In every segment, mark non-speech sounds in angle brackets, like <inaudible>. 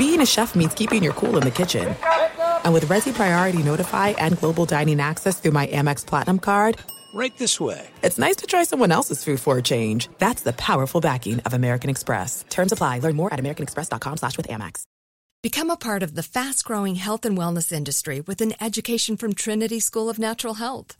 being a chef means keeping your cool in the kitchen. And with Resy Priority Notify and Global Dining Access through my Amex Platinum card, Right this way. It's nice to try someone else's food for a change. That's the powerful backing of American Express. Terms apply. Learn more at americanexpress.com slash with Amex. Become a part of the fast-growing health and wellness industry with an education from Trinity School of Natural Health.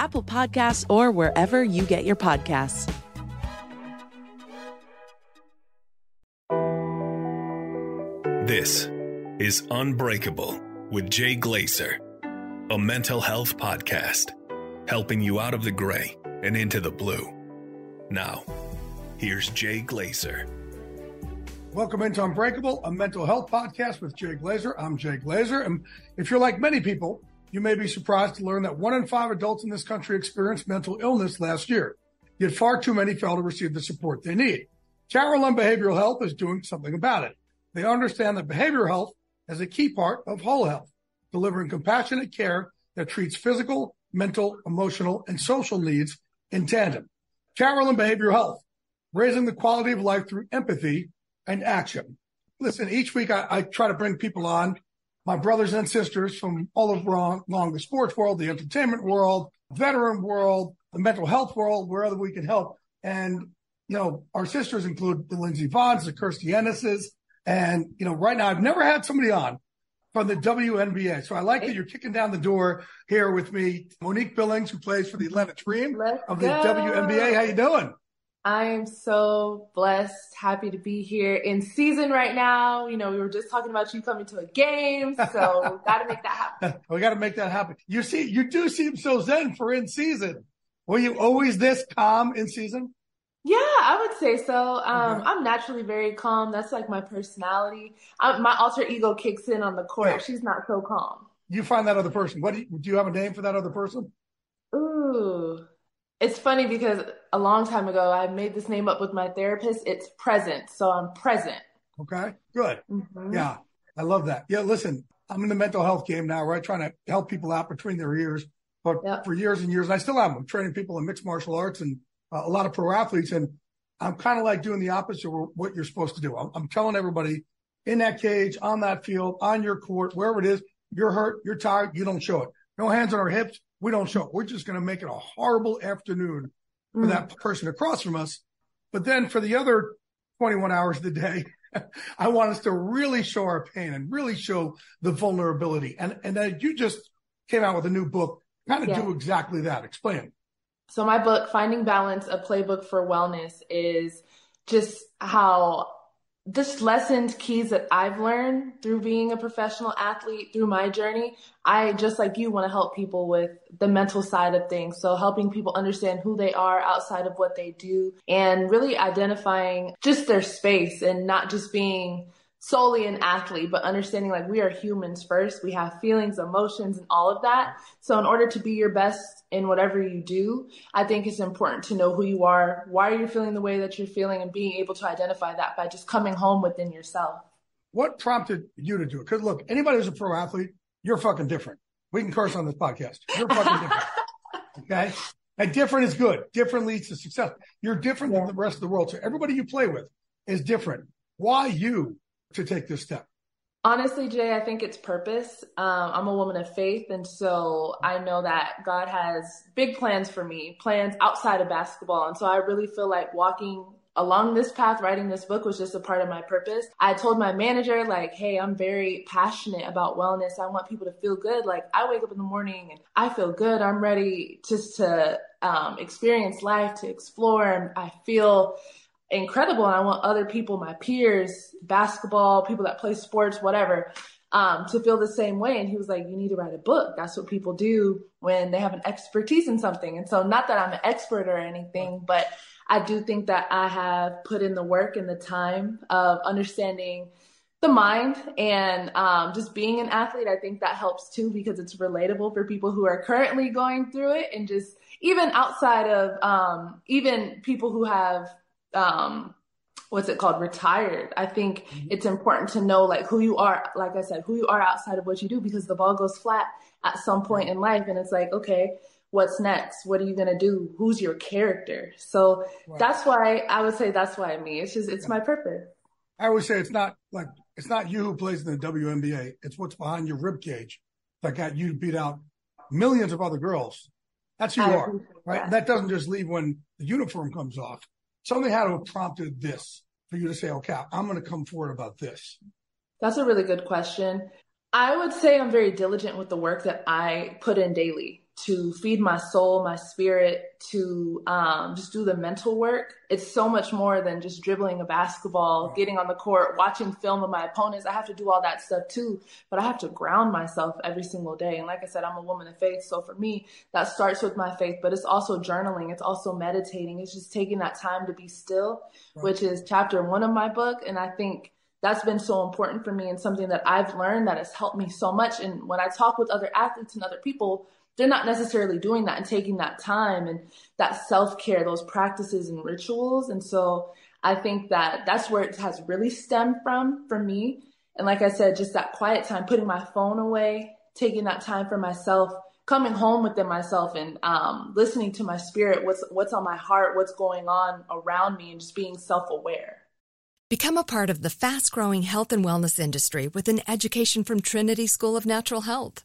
Apple Podcasts, or wherever you get your podcasts. This is Unbreakable with Jay Glazer, a mental health podcast helping you out of the gray and into the blue. Now, here's Jay Glazer. Welcome into Unbreakable, a mental health podcast with Jay Glazer. I'm Jay Glazer. And if you're like many people, you may be surprised to learn that one in five adults in this country experienced mental illness last year. Yet far too many fail to receive the support they need. Carelon Behavioral Health is doing something about it. They understand that behavioral health is a key part of whole health, delivering compassionate care that treats physical, mental, emotional, and social needs in tandem. Carelon Behavioral Health, raising the quality of life through empathy and action. Listen, each week I, I try to bring people on, my brothers and sisters from all over along the sports world, the entertainment world, veteran world, the mental health world, wherever we can help. And, you know, our sisters include the Lindsay Vonns, the Kirstie Ennises. And, you know, right now I've never had somebody on from the WNBA. So I like that you're kicking down the door here with me. Monique Billings, who plays for the Atlanta Dream Let's of the go. WNBA. How you doing? I am so blessed, happy to be here in season right now. You know, we were just talking about you coming to a game, so we got to make that happen. we got to make that happen. You see, you do seem so zen for in season. Were you always this calm in season? Yeah, I would say so. Um. I'm naturally very calm. That's like my personality. I, my alter ego kicks in on the court. Yeah. She's not so calm. You find that other person. What do you, do you have a name for that other person? Ooh. It's funny because a long time ago, I made this name up with my therapist. It's present. So I'm present. Okay, good. Mhm. Yeah, I love that. Yeah, listen, I'm in the mental health game now, right? Trying to help people out between their ears. But Yep. for years and years, and I still am. I'm training people in mixed martial arts and uh, a lot of pro athletes. And I'm kind of like doing the opposite of what you're supposed to do. I'm, I'm telling everybody in that cage, on that field, on your court, wherever it is, you're hurt, you're tired, you don't show it. No hands on our hips. We don't show it. We're just going to make it a horrible afternoon for Mm. that person across from us. But then for the other 21 hours of the day, <laughs> I want us to really show our pain and really show the vulnerability. And and uh, you just came out with a new book, kind of Yeah. do exactly that. Explain. So my book, Finding Balance, a playbook for wellness, is just how just lessons, keys that I've learned through being a professional athlete through my journey. I just like you want to help people with the mental side of things. So helping people understand who they are outside of what they do and really identifying just their space and not just being solely an athlete, but understanding like we are humans first. We have feelings, emotions, and all of that. So in order to be your best in whatever you do, I think it's important to know who you are, why are you feeling the way that you're feeling, and being able to identify that by just coming home within yourself. What prompted you to do it? Because look, anybody who's a pro athlete, you're fucking different. We can curse on this podcast. You're fucking different. <laughs> Okay. And different is good. Different leads to success. You're different yeah. than the rest of the world. So everybody you play with is different. Why you to take this step? Honestly, Jay, I think it's purpose. Um, I'm a woman of faith, and so I know that God has big plans for me, plans outside of basketball. And so I really feel like walking along this path, writing this book was just a part of my purpose. I told my manager, like, hey, I'm very passionate about wellness. I want people to feel good. Like, I wake up in the morning and I feel good. I'm ready just to um, experience life, to explore, and I feel incredible. And I want other people, my peers, basketball, people that play sports, whatever, um, to feel the same way. And he was like, you need to write a book. That's what people do when they have an expertise in something. And so not that I'm an expert or anything, but I do think that I have put in the work and the time of understanding the mind and um, just being an athlete. I think that helps too because it's relatable for people who are currently going through it and just even outside of um, even people who have um, what's it called? Retired. I think mm-hmm. it's important to know like who you are like i said who you are outside of what you do because the ball goes flat at some point in life and it's like okay what's next? What are you going to do? Who's your character? So right. that's why i would say that's why me. It's just it's yeah. my purpose. I always say it's not like it's not you who plays in the WNBA it's what's behind your rib cage that got you beat out millions of other girls. That's who you I are right? that. that doesn't just leave when the uniform comes off something had to have prompted this for you to say, okay, I'm going to come forward about this? That's a really good question. I would say I'm very diligent with the work that I put in daily to feed my soul, my spirit, to um, just do the mental work. It's so much more than just dribbling a basketball, getting on the court, watching film of my opponents. I have to do all that stuff too, but I have to ground myself every single day. And like I said, I'm a woman of faith. So for me, that starts with my faith, but it's also journaling. It's also meditating. It's just taking that time to be still, right. which is chapter one of my book. And I think that's been so important for me and something that I've learned that has helped me so much. And when I talk with other athletes and other people, they're not necessarily doing that and taking that time and that self care, those practices and rituals. And so I think that that's where it has really stemmed from for me. And like I said, just that quiet time, putting my phone away, taking that time for myself, coming home within myself and um, listening to my spirit, what's what's on my heart, what's going on around me, and just being self aware. Become a part of the fast growing health and wellness industry with an education from Trinity School of Natural Health.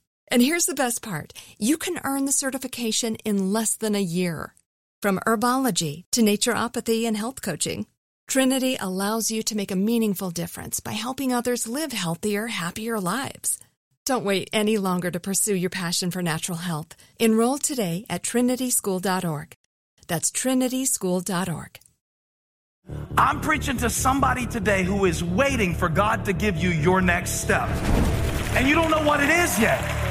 and here's the best part you can earn the certification in less than a year. From herbology to naturopathy and health coaching, Trinity allows you to make a meaningful difference by helping others live healthier, happier lives. Don't wait any longer to pursue your passion for natural health. Enroll today at trinityschool.org. That's trinityschool.org. I'm preaching to somebody today who is waiting for God to give you your next step. And you don't know what it is yet.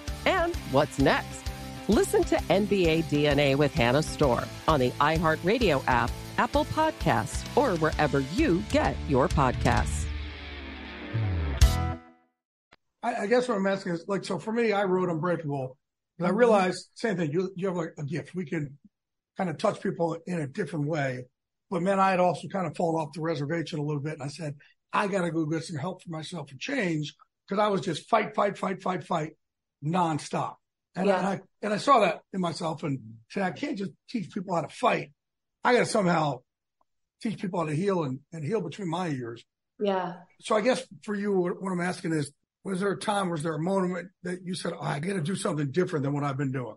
And what's next? Listen to NBA DNA with Hannah Storm on the iHeartRadio app, Apple Podcasts, or wherever you get your podcasts. I, I guess what I'm asking is like, so for me, I wrote Unbreakable and I mm-hmm. realized same thing. You, you have like a gift. We can kind of touch people in a different way. But man, I had also kind of fallen off the reservation a little bit. And I said, I got to go get some help for myself and change because I was just fight, fight, fight, fight, fight nonstop. And, Yeah. I, and I, and I saw that in myself and said, I can't just teach people how to fight. I got to somehow teach people how to heal and, and heal between my ears. Yeah. So I guess for you, what I'm asking is, was there a time, was there a moment that you said, oh, I got to do something different than what I've been doing?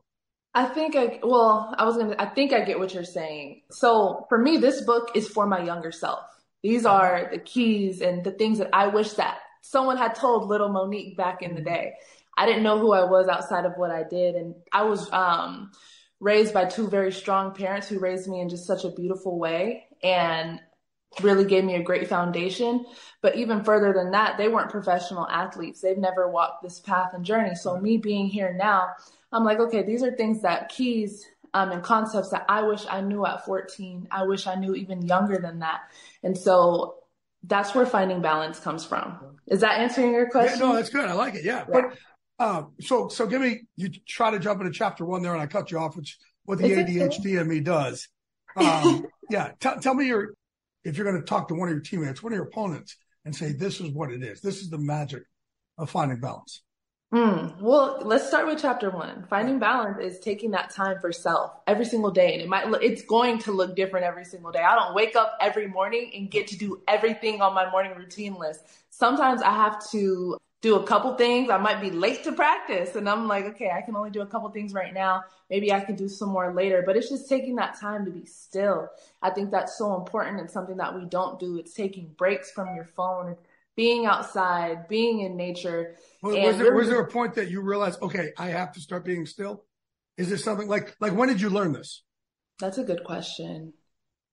I think I, well, I was going to, I think I get what you're saying. So for me, this book is for my younger self. These uh-huh. are the keys and the things that I wish that someone had told little Monique back in the mm-hmm. day. I didn't know who I was outside of what I did. And I was, um, raised by two very strong parents who raised me in just such a beautiful way and really gave me a great foundation. But even further than that, they weren't professional athletes. They've never walked this path and journey. So me being here now, I'm like, okay, these are things that keys um, and concepts that I wish I knew at 14. I wish I knew even younger than that. And so that's where finding balance comes from. Is that answering your Yeah, question? no, that's good. I like it. Yeah. But, uh, so, so give me, you try to jump into chapter one there and I cut you off, which what the ADHD in me does. <laughs> Um, yeah. T- tell me your, if you're going to talk to one of your teammates, one of your opponents and say, this is what it is. This is the magic of finding balance. Mm, well, let's start with chapter one. Finding balance is taking that time for self every single day. And it might look, it's going to look different every single day. I don't wake up every morning and get to do everything on my morning routine list. Sometimes I have to do a couple things. I might be late to practice and I'm like, okay, I can only do a couple things right now. Maybe I can do some more later, but it's just taking that time to be still. I think that's so important. It's something that we don't do. It's taking breaks from your phone, being outside, being in nature. Was, was there, was there a point that you realized, okay, I have to start being still? Is this something like, like when did you learn this? That's a good question.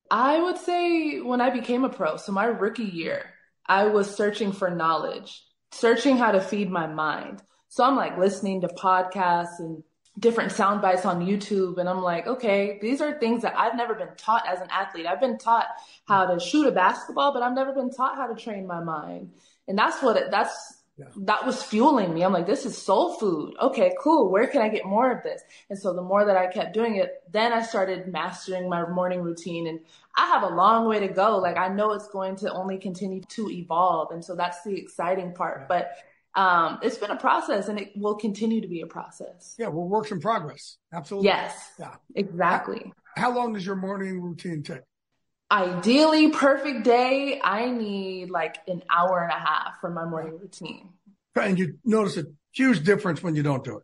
I would say when I became a pro, so my rookie year, I was searching for knowledge, searching how to feed my mind. So I'm like listening to podcasts and different sound bites on YouTube. And I'm like, okay, these are things that I've never been taught as an athlete. I've been taught how to shoot a basketball, but I've never been taught how to train my mind. And that's what it, that's, that was fueling me. I'm like, this is soul food. Okay, cool. Where can I get more of this? And so the more that I kept doing it, then I started mastering my morning routine and I have a long way to go. Like I know it's going to only continue to evolve. And so that's the exciting part. But um, it's been a process and it will continue to be a process. Yeah. Well, works in progress. Absolutely. Yes. Yeah. Exactly. How long does your morning routine take? Ideally, perfect day, I need like an hour and a half for my morning routine. And you notice a huge difference when you don't do it.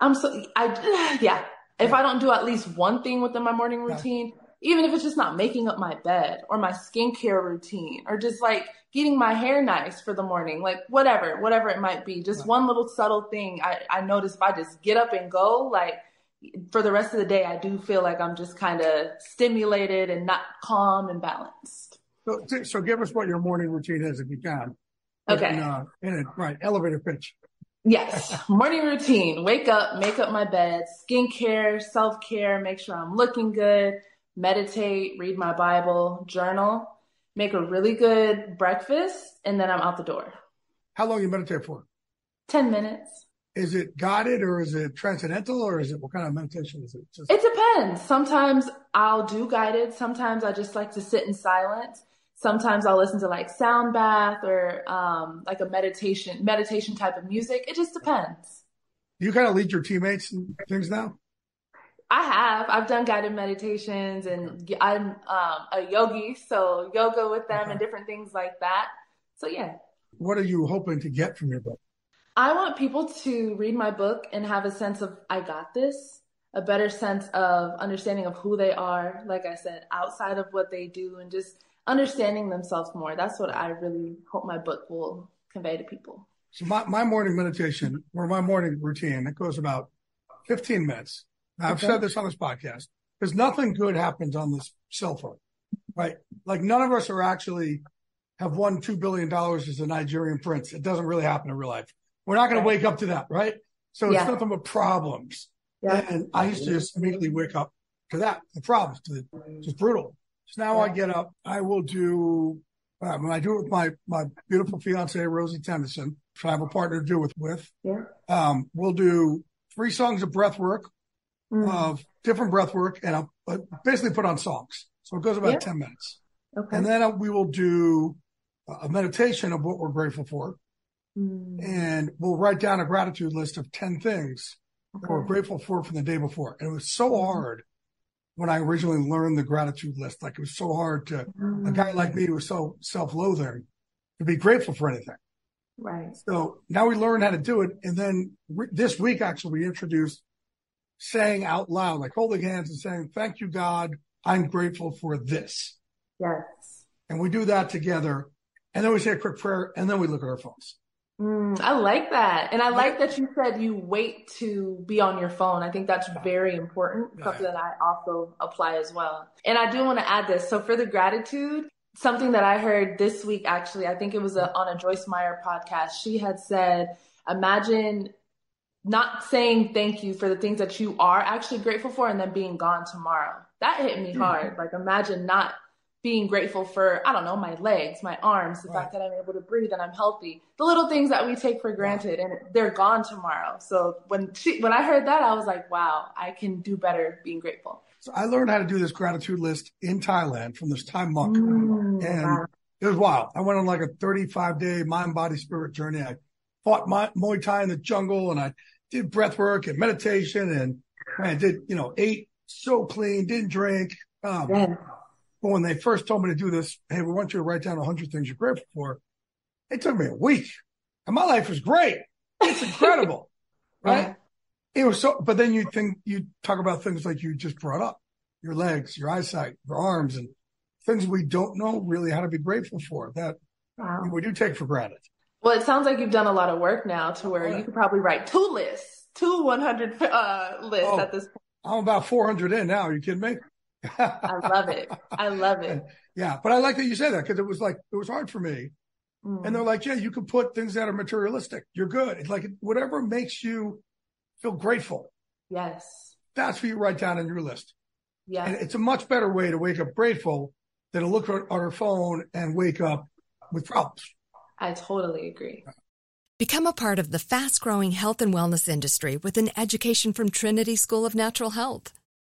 I'm so I <sighs> yeah. If I don't do at least one thing within my morning routine, even if it's just not making up my bed or my skincare routine or just like getting my hair nice for the morning, like whatever, whatever it might be, just one little subtle thing. I, I notice if I just get up and go, like for the rest of the day, I do feel like I'm just kind of stimulated and not calm and balanced. So, so give us what your morning routine is if you can. Okay. In, uh, in a, right. Elevator pitch. Yes, morning routine. Wake up, make up my bed, skincare, self care, make sure I'm looking good, meditate, read my Bible, journal, make a really good breakfast, and then I'm out the door. How long you meditate for? 10 minutes. Is it guided or is it transcendental or is it what kind of meditation is it? Just, It depends. Sometimes I'll do guided, sometimes I just like to sit in silence. Sometimes I'll listen to like sound bath or um, like a meditation meditation type of music. It just depends. do you kind of lead your teammates and things now? I have. I've done guided meditations and I'm um, a yogi, so yoga with them and different things like that. So yeah. What are you hoping to get from your book? I want people to read my book and have a sense of, I got this, a better sense of understanding of who they are, like I said, outside of what they do, and just understanding themselves more. That's what I really hope my book will convey to people. So my, my morning meditation or my morning routine, it goes about 15 minutes. Now, I've Okay. said this on this podcast because nothing good happens on this cell phone, right? Like none of us are actually have won $2 billion as a Nigerian prince. It doesn't really happen in real life. We're not going to wake up to that, right? So it's Yeah. nothing but problems. And I used to just immediately wake up to that, the problems, to the, just brutal. So now I get up, I will do, uh, when I do it with my, my beautiful fiance, Rosie Tenison, which I have a partner to do it with. Yeah. Um, we'll do three songs of breath work, Mm. of different breath work, and I'll uh, basically put on songs. So it goes about Yeah. 10 minutes. Okay. And then uh, we will do a meditation of what we're grateful for. Mm. And we'll write down a gratitude list of 10 things that we're grateful for from the day before. And it was so hard when I originally learned the gratitude list. Like it was so hard to, a guy like me who was so self-loathing to be grateful for anything. Right. So now we learn how to do it. And then re- this week, actually, we introduced saying out loud, like holding hands and saying, thank you, God. I'm grateful for this. Yes. And we do that together. And then we say a quick prayer and then we look at our phones. Mm, I like that. And I like that you said you wait to be on your phone. I think that's very important, something that I also apply as well. And I do want to add this. So for the gratitude, something that I heard this week, actually, I think it was a, on a Joyce Meyer podcast. She had said, imagine not saying thank you for the things that you are actually grateful for and then being gone tomorrow. That hit me hard. Like imagine not being grateful for, I don't know, my legs, my arms, the fact that I'm able to breathe and I'm healthy. The little things that we take for granted and they're gone tomorrow. So when she when I heard that, I was like, wow, I can do better being grateful. So I learned how to do this gratitude list in Thailand from this Thai monk. Mm, and wow. it was wild. I went on like a 35 day mind, body, spirit journey. I fought my, Muay Thai in the jungle and I did breath work and meditation and I did, you know, ate so clean, didn't drink. Um, Yeah. But when they first told me to do this, hey, we want you to write down 100 things you're grateful for. It took me a week and my life was great. It's incredible. <laughs> right? It was so, but then you think, you talk about things like you just brought up, your legs, your eyesight, your arms and things we don't know really how to be grateful for that Wow. we do take for granted. Well, it sounds like you've done a lot of work now to where Yeah. you could probably write two lists, two 100 uh, lists Oh. at this point. I'm about 400 in now. Are you kidding me? I <laughs> love it. I love it. Yeah. But I like that you said that because it was like, it was hard for me. Mm. And they're like, yeah, you can put things that are materialistic. You're good. It's like whatever makes you feel grateful. Yes. That's what you write down in your list. Yeah. And it's a much better way to wake up grateful than to look at our phone and wake up with problems. I totally agree. Become a part of the fast growing health and wellness industry with an education from Trinity School of Natural Health.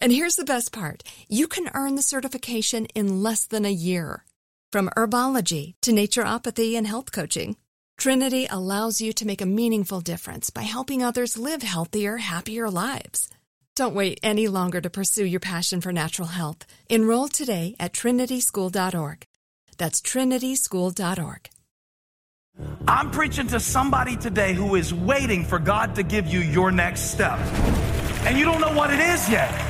And here's the best part you can earn the certification in less than a year. From herbology to naturopathy and health coaching, Trinity allows you to make a meaningful difference by helping others live healthier, happier lives. Don't wait any longer to pursue your passion for natural health. Enroll today at trinityschool.org. That's trinityschool.org. I'm preaching to somebody today who is waiting for God to give you your next step. And you don't know what it is yet.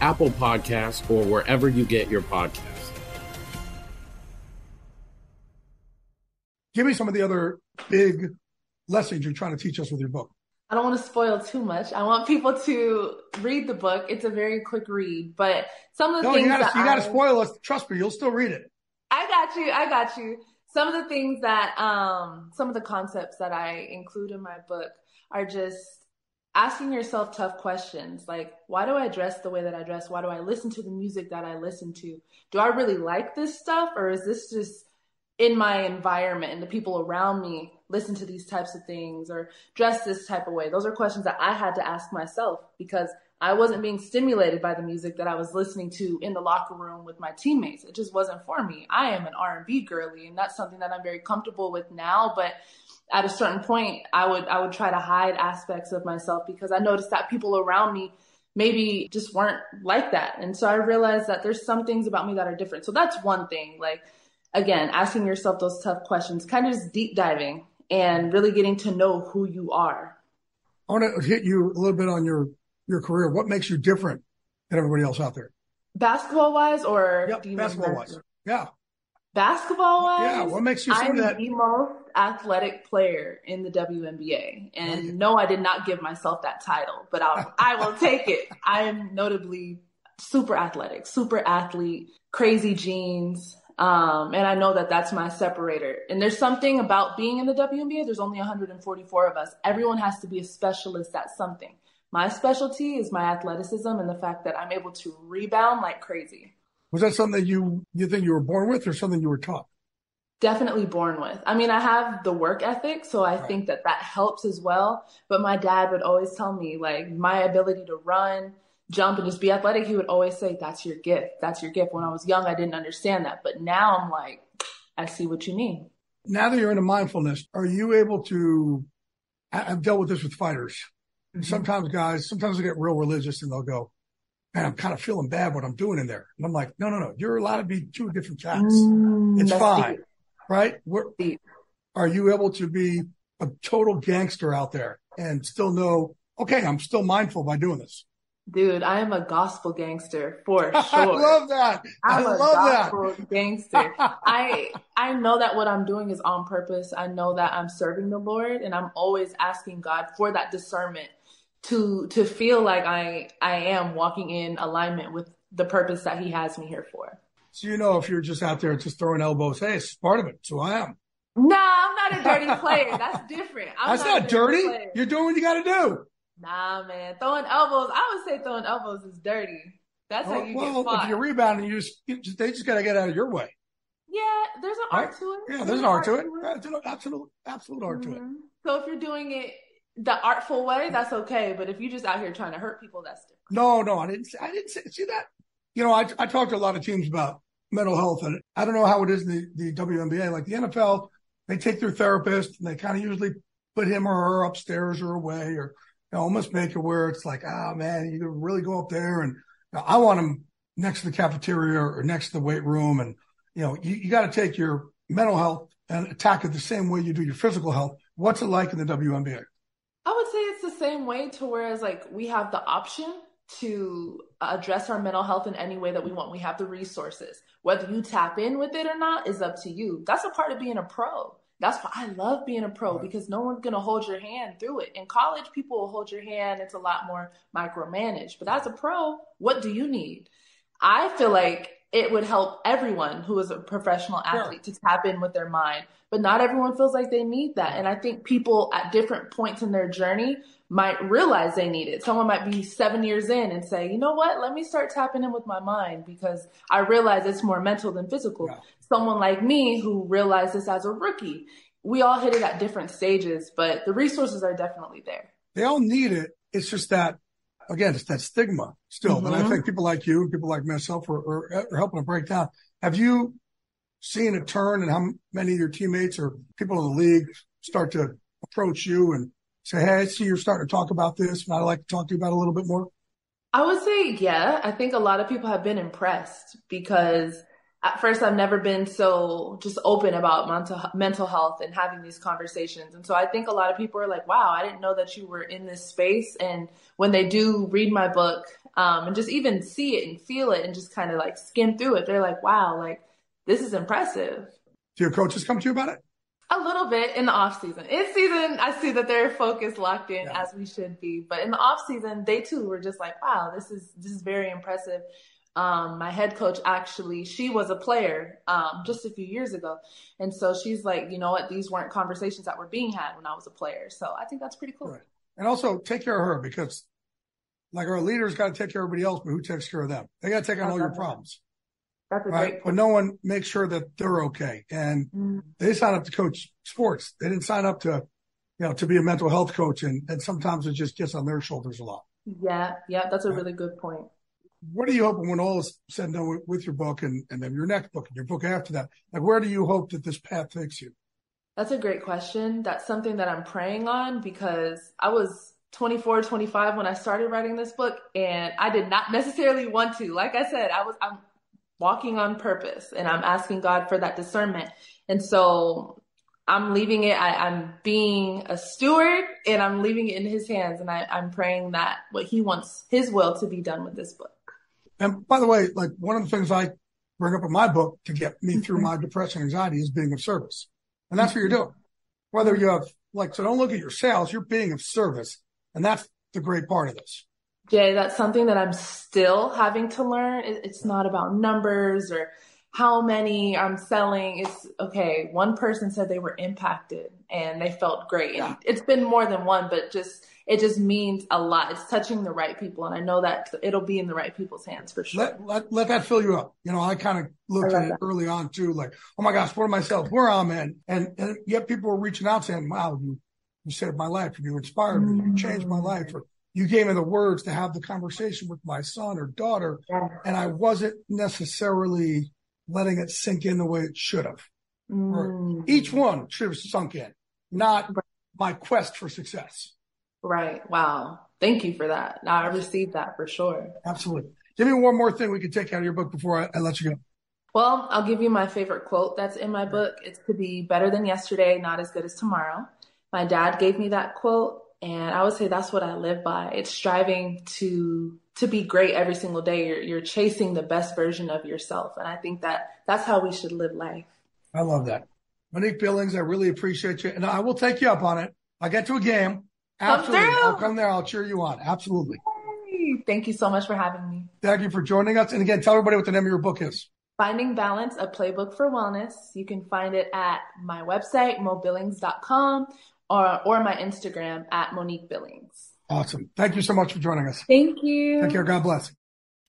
Apple Podcasts, or wherever you get your podcasts. Give me some of the other big lessons you're trying to teach us with your book. I don't want to spoil too much. I want people to read the book. It's a very quick read, but some of the no, things you gotta, that you gotta I, spoil us. Trust me, you'll still read it. I got you. I got you. Some of the things that, um, some of the concepts that I include in my book are just asking yourself tough questions. Like why do i dress the way that i dress? Why do i listen to the music that i listen to? Do i really like this stuff or is this just in my environment and the people around me listen to these types of things or dress this type of way? Those are questions that i had to ask myself because i wasn't being stimulated by the music that i was listening to in the locker room with my teammates. It just wasn't for me. I am an r&b girly and that's something that i'm very comfortable with now but at a certain point I would I would try to hide aspects of myself because I noticed that people around me maybe just weren't like that. And so I realized that there's some things about me that are different. So that's one thing. Like again, asking yourself those tough questions, kind of just deep diving and really getting to know who you are. I want to hit you a little bit on your your career. What makes you different than everybody else out there? Basketball wise or yep, basketball wise? Yeah. Basketball wise, yeah. What makes you I'm that? the most athletic player in the WNBA, and no, I did not give myself that title, but I'll, <laughs> I will take it. I am notably super athletic, super athlete, crazy genes. Um, and I know that that's my separator. And there's something about being in the WNBA. There's only 144 of us. Everyone has to be a specialist at something. My specialty is my athleticism and the fact that I'm able to rebound like crazy. Was that something that you you think you were born with, or something you were taught? Definitely born with. I mean, I have the work ethic, so I right. think that that helps as well. But my dad would always tell me, like, my ability to run, jump, and just be athletic. He would always say, "That's your gift. That's your gift." When I was young, I didn't understand that, but now I'm like, I see what you mean. Now that you're into mindfulness, are you able to? I've dealt with this with fighters. And mm-hmm. sometimes guys, sometimes they get real religious and they'll go, man, I'm kind of feeling bad what I'm doing in there. And I'm like, no, no, no, you're allowed to be two different cats. Mm, it's fine. Deep. Right? We're, are you able to be a total gangster out there and still know, okay, I'm still mindful by doing this? Dude, I am a gospel gangster for <laughs> sure. I love that. I'm I a love gospel that. gangster. <laughs> I I know that what I'm doing is on purpose. I know that I'm serving the Lord and I'm always asking God for that discernment to to feel like I I am walking in alignment with the purpose that he has me here for. So you know if you're just out there just throwing elbows, hey, it's part of it. So I am. Nah, I'm not a dirty <laughs> player. That's different. I'm That's not, not dirty. Player. You're doing what you got to do. Nah, man, throwing elbows. I would say throwing elbows is dirty. That's well, how you well, get fought. if you're rebounding, you just, you just they just got to get out of your way. Yeah, there's an art right? to it. Yeah, there's, an art, to it. There's an absolute, absolute art mm-hmm. to it. So if you're doing it the artful way, that's okay. But if you're just out here trying to hurt people, that's different. No, no, I didn't. I didn't say, see that. You know, I I talked to a lot of teams about mental health, and I don't know how it is in the, the WNBA. Like the NFL, they take their therapist and they kind of usually put him or her upstairs or away, or you know, almost make it where it's like, oh man, you can really go up there, and you know, I want them next to the cafeteria or next to the weight room, and you know, you, you got to take your mental health and attack it the same way you do your physical health. What's it like in the WNBA? I would say it's the same way to whereas like we have the option to address our mental health in any way that we want. We have the resources. Whether you tap in with it or not is up to you. That's a part of being a pro. That's why I love being a pro because no one's gonna hold your hand through it. In college, people will hold your hand. It's a lot more micromanaged. But as a pro, what do you need? I feel like it would help everyone who is a professional athlete sure. to tap in with their mind. But not everyone feels like they need that. And I think people at different points in their journey might realize they need it. Someone might be seven years in and say, you know what, let me start tapping in with my mind because I realize it's more mental than physical. Yeah. Someone like me who realized this as a rookie, we all hit it at different stages, but the resources are definitely there. They all need it. It's just that, again, it's that stigma still mm-hmm. that I mm-hmm. think people like you and people like myself are, are, are helping to break down. Have you seen a turn and how many of your teammates or people in the league start to approach you and say, Hey, I see you're starting to talk about this and I'd like to talk to you about a little bit more? I would say, yeah. I think a lot of people have been impressed because at first I've never been so just open about mental mental health and having these conversations. And so I think a lot of people are like, "Wow, I didn't know that you were in this space." And when they do read my book um, and just even see it and feel it and just kind of like skim through it, they're like, "Wow, like this is impressive." Do your coaches come to you about it? A little bit in the off season. In season, I see that they're focused, locked in yeah. as we should be. But in the off season, they too were just like, "Wow, this is this is very impressive." Um, my head coach actually, she was a player um, just a few years ago, and so she's like, you know what? These weren't conversations that were being had when I was a player. So I think that's pretty cool. Right. And also take care of her because, like, our leaders got to take care of everybody else, but who takes care of them? They got to take on all your problems. That's a right? great But no one makes sure that they're okay. And mm-hmm. they sign up to coach sports. They didn't sign up to, you know, to be a mental health coach. And, and sometimes it just gets on their shoulders a lot. Yeah. Yeah. That's a really good point. What are you hoping when all is said and done with, with your book and, and then your next book and your book after that? Like, where do you hope that this path takes you? That's a great question. That's something that I'm praying on because I was 24, 25 when I started writing this book and I did not necessarily want to. Like I said, I was, I'm walking on purpose and I'm asking God for that discernment. And so I'm leaving it, I, am being a steward and I'm leaving it in his hands. And I, I'm praying that what he wants his will to be done with this book. And by the way, like one of the things I bring up in my book to get me through my depression anxiety is being of service. And that's what you're doing. Whether you have like, so don't look at your sales, you're being of service. And that's the great part of this. Jay, that's something that I'm still having to learn. It's not about numbers or how many I'm selling. It's okay. One person said they were impacted and they felt great. And it's been more than one, but just, it just means a lot. It's touching the right people. And I know that it'll be in the right people's hands for sure. Let, let, let that fill you up. You know, I kind of looked at it that. early on too, like, oh my gosh, what am myself? Where I'm in. And, and yet people were reaching out saying, wow, you, you saved my life. You inspired me. You mm-hmm. changed my life. Or, you gave me the words to have the conversation with my son or daughter. And I wasn't necessarily letting it sink in the way it should have. Mm. Each one should have sunk in, not my quest for success. Right. Wow. Thank you for that. Now I received that for sure. Absolutely. Give me one more thing we can take out of your book before I, I let you go. Well, I'll give you my favorite quote that's in my book. It's to be better than yesterday, not as good as tomorrow. My dad gave me that quote and I would say that's what I live by. It's striving to to be great every single day. You're, you're chasing the best version of yourself. And I think that that's how we should live life. I love that. Monique Billings, I really appreciate you. And I will take you up on it. I'll get to a game. Absolutely. Come I'll come there. I'll cheer you on. Absolutely. Thank you so much for having me. Thank you for joining us. And again, tell everybody what the name of your book is. Finding Balance, a playbook for wellness. You can find it at my website, mobillings.com, or, or my Instagram at Monique Billings. Awesome. Thank you so much for joining us. Thank you. Take care. God bless.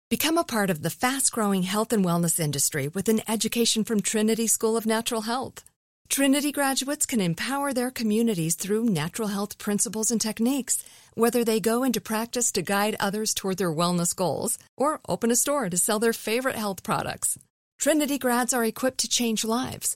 Become a part of the fast growing health and wellness industry with an education from Trinity School of Natural Health. Trinity graduates can empower their communities through natural health principles and techniques, whether they go into practice to guide others toward their wellness goals or open a store to sell their favorite health products. Trinity grads are equipped to change lives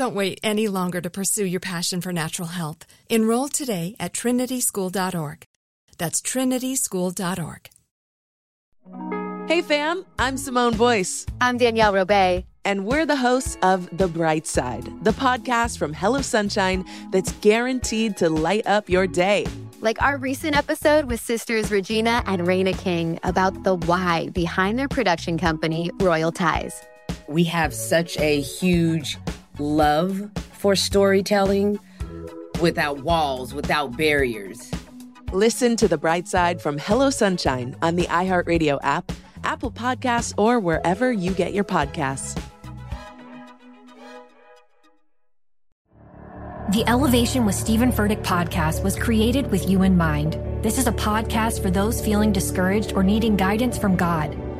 Don't wait any longer to pursue your passion for natural health. Enroll today at trinityschool.org. That's trinityschool.org. Hey fam, I'm Simone Boyce. I'm Danielle Robay. And we're the hosts of The Bright Side, the podcast from Hello Sunshine that's guaranteed to light up your day. Like our recent episode with sisters Regina and Reina King about the why behind their production company, Royal Ties. We have such a huge love for storytelling without walls, without barriers. Listen to The Bright Side from Hello Sunshine on the iHeartRadio app, Apple Podcasts, or wherever you get your podcasts. The Elevation with Stephen Furtick podcast was created with you in mind. This is a podcast for those feeling discouraged or needing guidance from God.